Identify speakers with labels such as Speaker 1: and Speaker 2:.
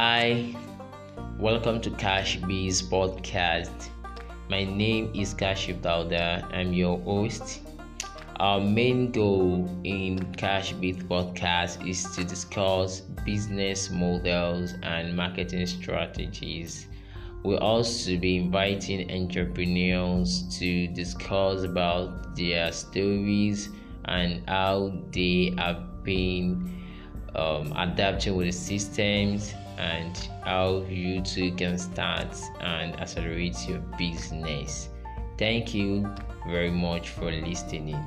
Speaker 1: Hi, welcome to Cash Biz Podcast. My name is Kashif Dauda. I'm your host. Our main goal in Cash Biz Podcast is to discuss business models and marketing strategies. We'll also be inviting entrepreneurs to discuss about their stories and how they have been um, adapting with the systems and how you too can start and accelerate your business. Thank you very much for listening.